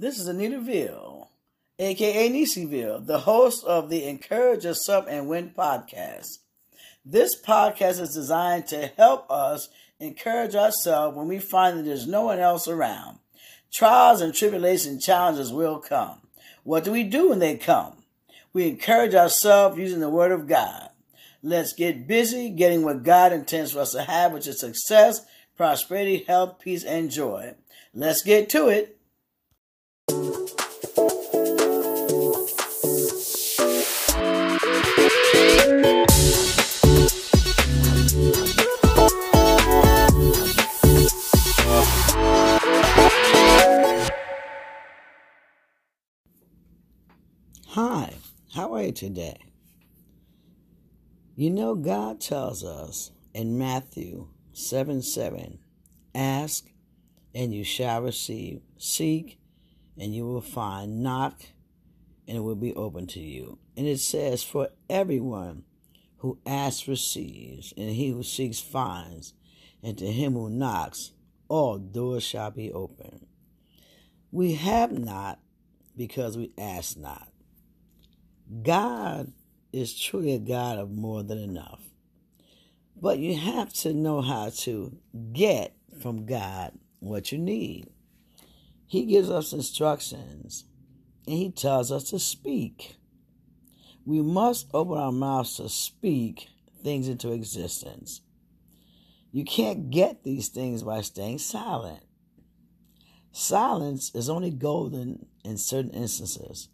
This is Anita Veal, aka Nisiville, the host of the Encourage Yourself and Win podcast. This podcast is designed to help us encourage ourselves when we find that there's no one else around. Trials and tribulation challenges will come. What do we do when they come? We encourage ourselves using the Word of God. Let's get busy getting what God intends for us to have, which is success, prosperity, health, peace, and joy. Let's get to it. Hi, how are you today? You know, God tells us in Matthew 7 7, ask and you shall receive, seek and you will find, knock and it will be open to you. And it says, For everyone who asks receives, and he who seeks finds, and to him who knocks, all doors shall be open. We have not because we ask not. God is truly a God of more than enough. But you have to know how to get from God what you need. He gives us instructions and He tells us to speak. We must open our mouths to speak things into existence. You can't get these things by staying silent. Silence is only golden in certain instances.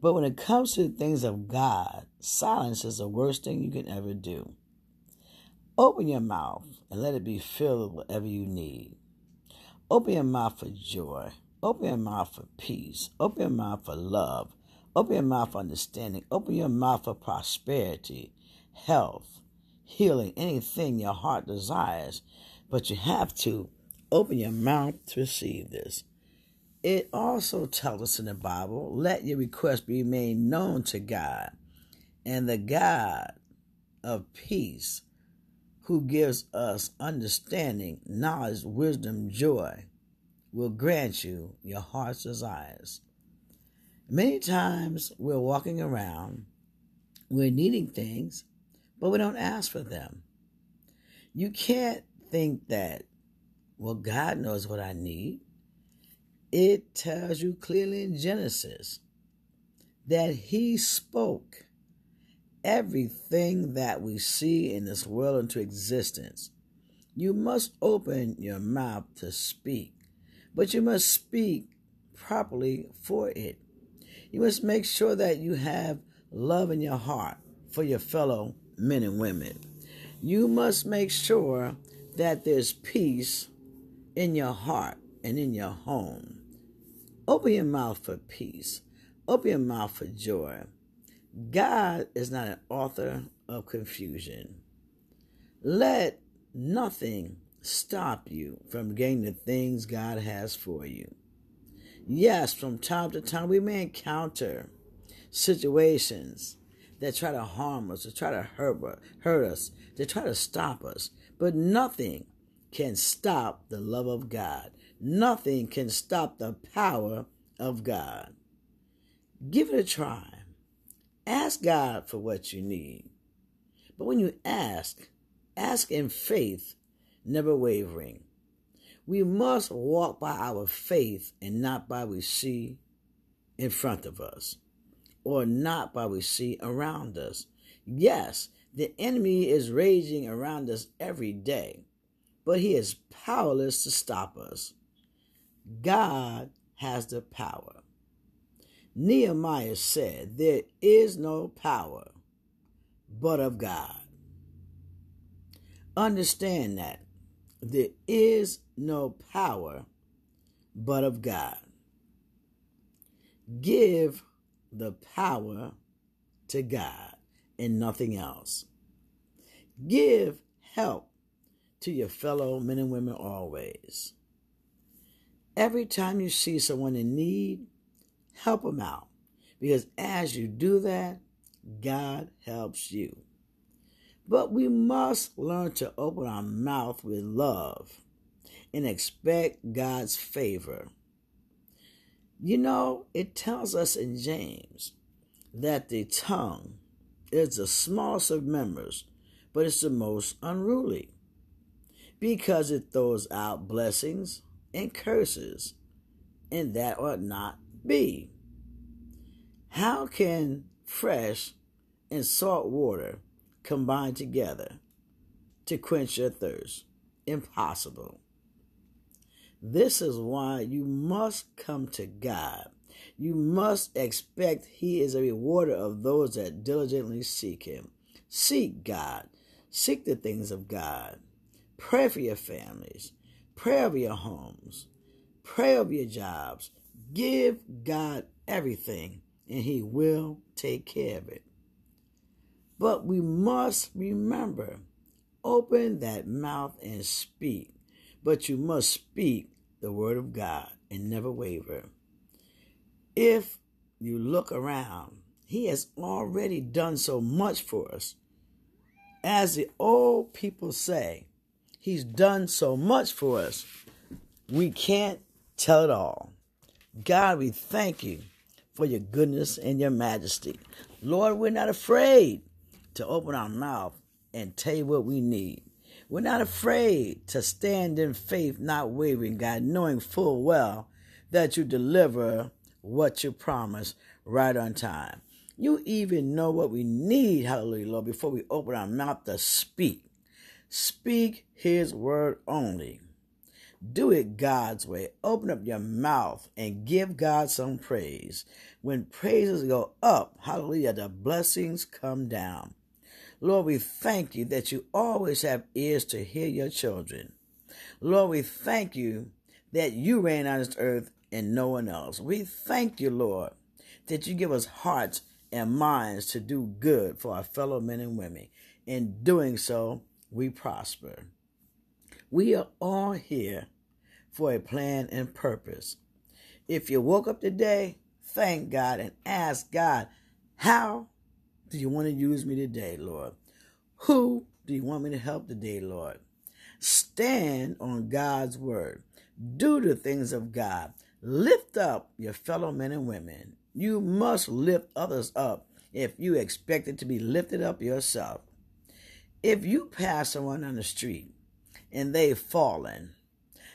But when it comes to the things of God, silence is the worst thing you can ever do. Open your mouth and let it be filled with whatever you need. Open your mouth for joy. Open your mouth for peace. Open your mouth for love. Open your mouth for understanding. Open your mouth for prosperity, health, healing, anything your heart desires. But you have to open your mouth to receive this. It also tells us in the Bible, let your request be made known to God, and the God of peace, who gives us understanding, knowledge, wisdom, joy, will grant you your heart's desires. Many times we're walking around, we're needing things, but we don't ask for them. You can't think that, well, God knows what I need. It tells you clearly in Genesis that He spoke everything that we see in this world into existence. You must open your mouth to speak, but you must speak properly for it. You must make sure that you have love in your heart for your fellow men and women. You must make sure that there's peace in your heart and in your home. Open your mouth for peace. Open your mouth for joy. God is not an author of confusion. Let nothing stop you from getting the things God has for you. Yes, from time to time we may encounter situations that try to harm us, that try to hurt, hurt us, that try to stop us. But nothing can stop the love of God. Nothing can stop the power of God. Give it a try. Ask God for what you need. But when you ask, ask in faith, never wavering. We must walk by our faith and not by what we see in front of us or not by what we see around us. Yes, the enemy is raging around us every day, but he is powerless to stop us. God has the power. Nehemiah said, There is no power but of God. Understand that there is no power but of God. Give the power to God and nothing else. Give help to your fellow men and women always. Every time you see someone in need, help them out. Because as you do that, God helps you. But we must learn to open our mouth with love and expect God's favor. You know, it tells us in James that the tongue is the smallest of members, but it's the most unruly because it throws out blessings and curses, and that ought not be. How can fresh and salt water combine together to quench your thirst? Impossible. This is why you must come to God. You must expect He is a rewarder of those that diligently seek Him. Seek God. Seek the things of God. Pray for your families. Pray over your homes. Pray over your jobs. Give God everything, and He will take care of it. But we must remember open that mouth and speak. But you must speak the word of God and never waver. If you look around, He has already done so much for us. As the old people say, He's done so much for us. We can't tell it all. God, we thank you for your goodness and your majesty. Lord, we're not afraid to open our mouth and tell you what we need. We're not afraid to stand in faith, not wavering, God, knowing full well that you deliver what you promise right on time. You even know what we need, hallelujah, Lord, before we open our mouth to speak. Speak his word only. Do it God's way. Open up your mouth and give God some praise. When praises go up, hallelujah, the blessings come down. Lord, we thank you that you always have ears to hear your children. Lord, we thank you that you reign on this earth and no one else. We thank you, Lord, that you give us hearts and minds to do good for our fellow men and women. In doing so, we prosper. We are all here for a plan and purpose. If you woke up today, thank God and ask God, how do you want to use me today, Lord? Who do you want me to help today, Lord? Stand on God's word. Do the things of God. Lift up your fellow men and women. You must lift others up if you expect it to be lifted up yourself. If you pass someone on the street and they've fallen,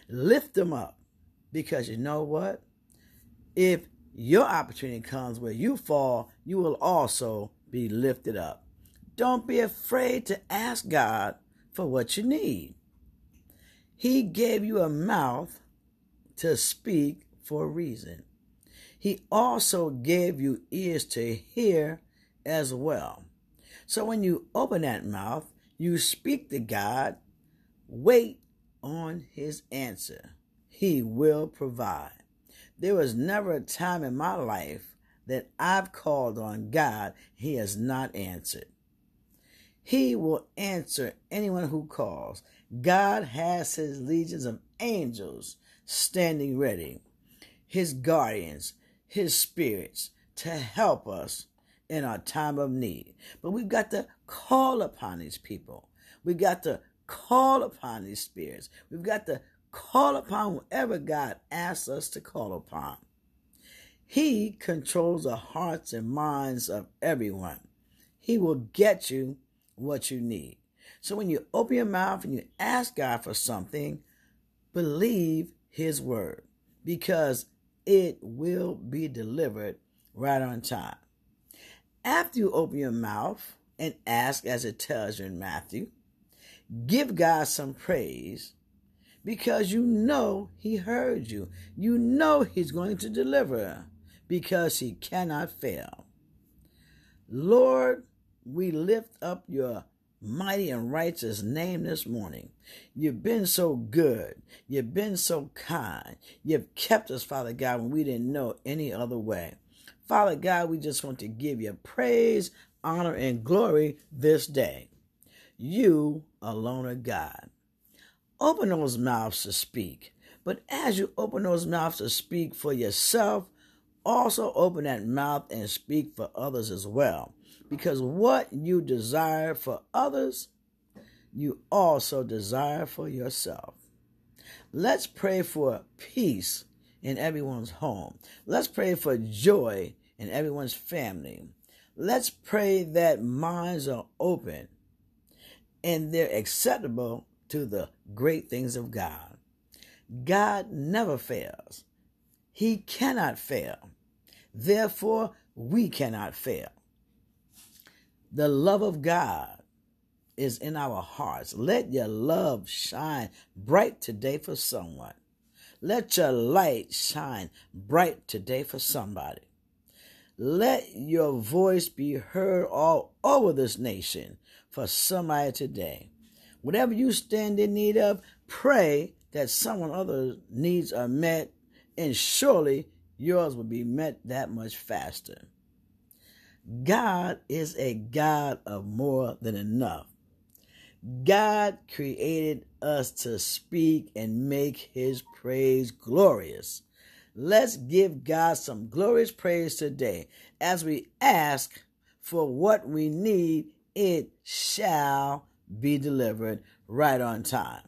lift them up because you know what? If your opportunity comes where you fall, you will also be lifted up. Don't be afraid to ask God for what you need. He gave you a mouth to speak for a reason. He also gave you ears to hear as well. So when you open that mouth, you speak to God, wait on his answer. He will provide. There was never a time in my life that I've called on God, he has not answered. He will answer anyone who calls. God has his legions of angels standing ready, his guardians, his spirits to help us in our time of need. But we've got to call upon these people. We've got to call upon these spirits. We've got to call upon whoever God asks us to call upon. He controls the hearts and minds of everyone. He will get you what you need. So when you open your mouth and you ask God for something, believe His word because it will be delivered right on time. After you open your mouth and ask, as it tells you in Matthew, give God some praise because you know He heard you. You know He's going to deliver because He cannot fail. Lord, we lift up your mighty and righteous name this morning. You've been so good. You've been so kind. You've kept us, Father God, when we didn't know any other way. Father God, we just want to give you praise, honor, and glory this day. You alone are God. Open those mouths to speak. But as you open those mouths to speak for yourself, also open that mouth and speak for others as well. Because what you desire for others, you also desire for yourself. Let's pray for peace in everyone's home. Let's pray for joy in everyone's family. Let's pray that minds are open and they're acceptable to the great things of God. God never fails. He cannot fail. Therefore, we cannot fail. The love of God is in our hearts. Let your love shine bright today for someone. Let your light shine bright today for somebody. Let your voice be heard all over this nation for somebody today. Whatever you stand in need of, pray that someone other's needs are met, and surely yours will be met that much faster. God is a God of more than enough. God created us to speak and make his praise glorious. Let's give God some glorious praise today as we ask for what we need, it shall be delivered right on time.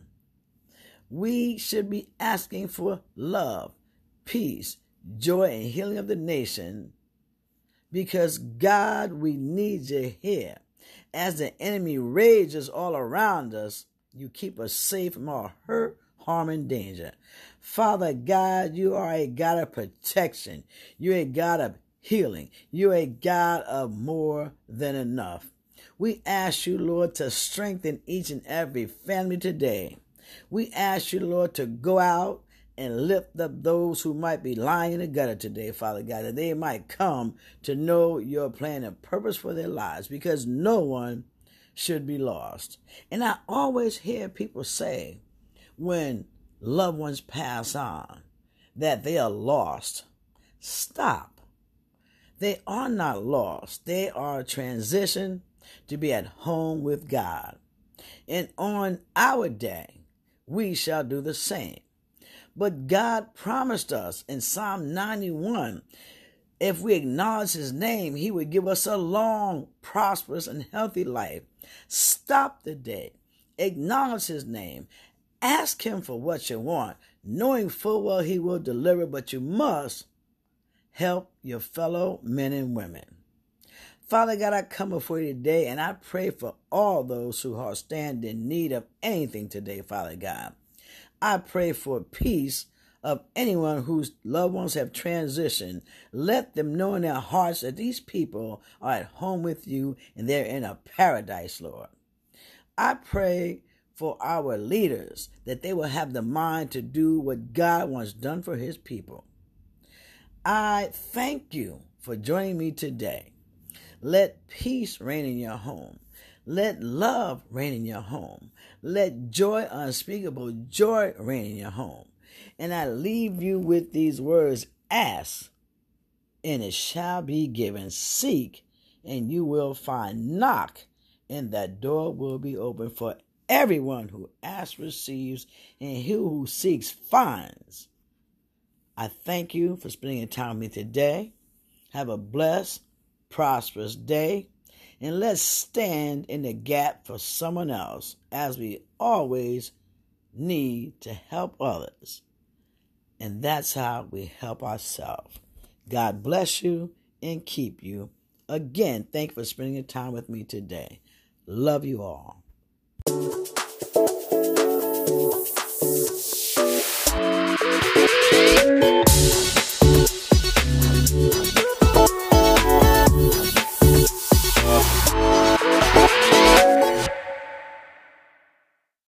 We should be asking for love, peace, joy, and healing of the nation because God, we need you here. As the enemy rages all around us, you keep us safe from all hurt, harm, and danger. Father God, you are a God of protection. You're a God of healing. You're a God of more than enough. We ask you, Lord, to strengthen each and every family today. We ask you, Lord, to go out and lift up those who might be lying in the gutter today, Father God, that they might come to know your plan and purpose for their lives because no one should be lost. And I always hear people say when loved ones pass on that they are lost. Stop. They are not lost. They are transitioned to be at home with God. And on our day, we shall do the same. But God promised us in Psalm 91 if we acknowledge his name, he would give us a long, prosperous, and healthy life. Stop the day. Acknowledge his name. Ask him for what you want, knowing full well he will deliver, but you must help your fellow men and women. Father God, I come before you today and I pray for all those who are stand in need of anything today, Father God. I pray for peace of anyone whose loved ones have transitioned. Let them know in their hearts that these people are at home with you and they're in a paradise, Lord. I pray for our leaders that they will have the mind to do what God wants done for his people. I thank you for joining me today. Let peace reign in your home. Let love reign in your home. Let joy, unspeakable joy, reign in your home. And I leave you with these words Ask, and it shall be given. Seek, and you will find. Knock, and that door will be open for everyone who asks receives, and he who seeks finds. I thank you for spending time with me today. Have a blessed, prosperous day and let's stand in the gap for someone else as we always need to help others. And that's how we help ourselves. God bless you and keep you. Again, thank you for spending your time with me today. Love you all.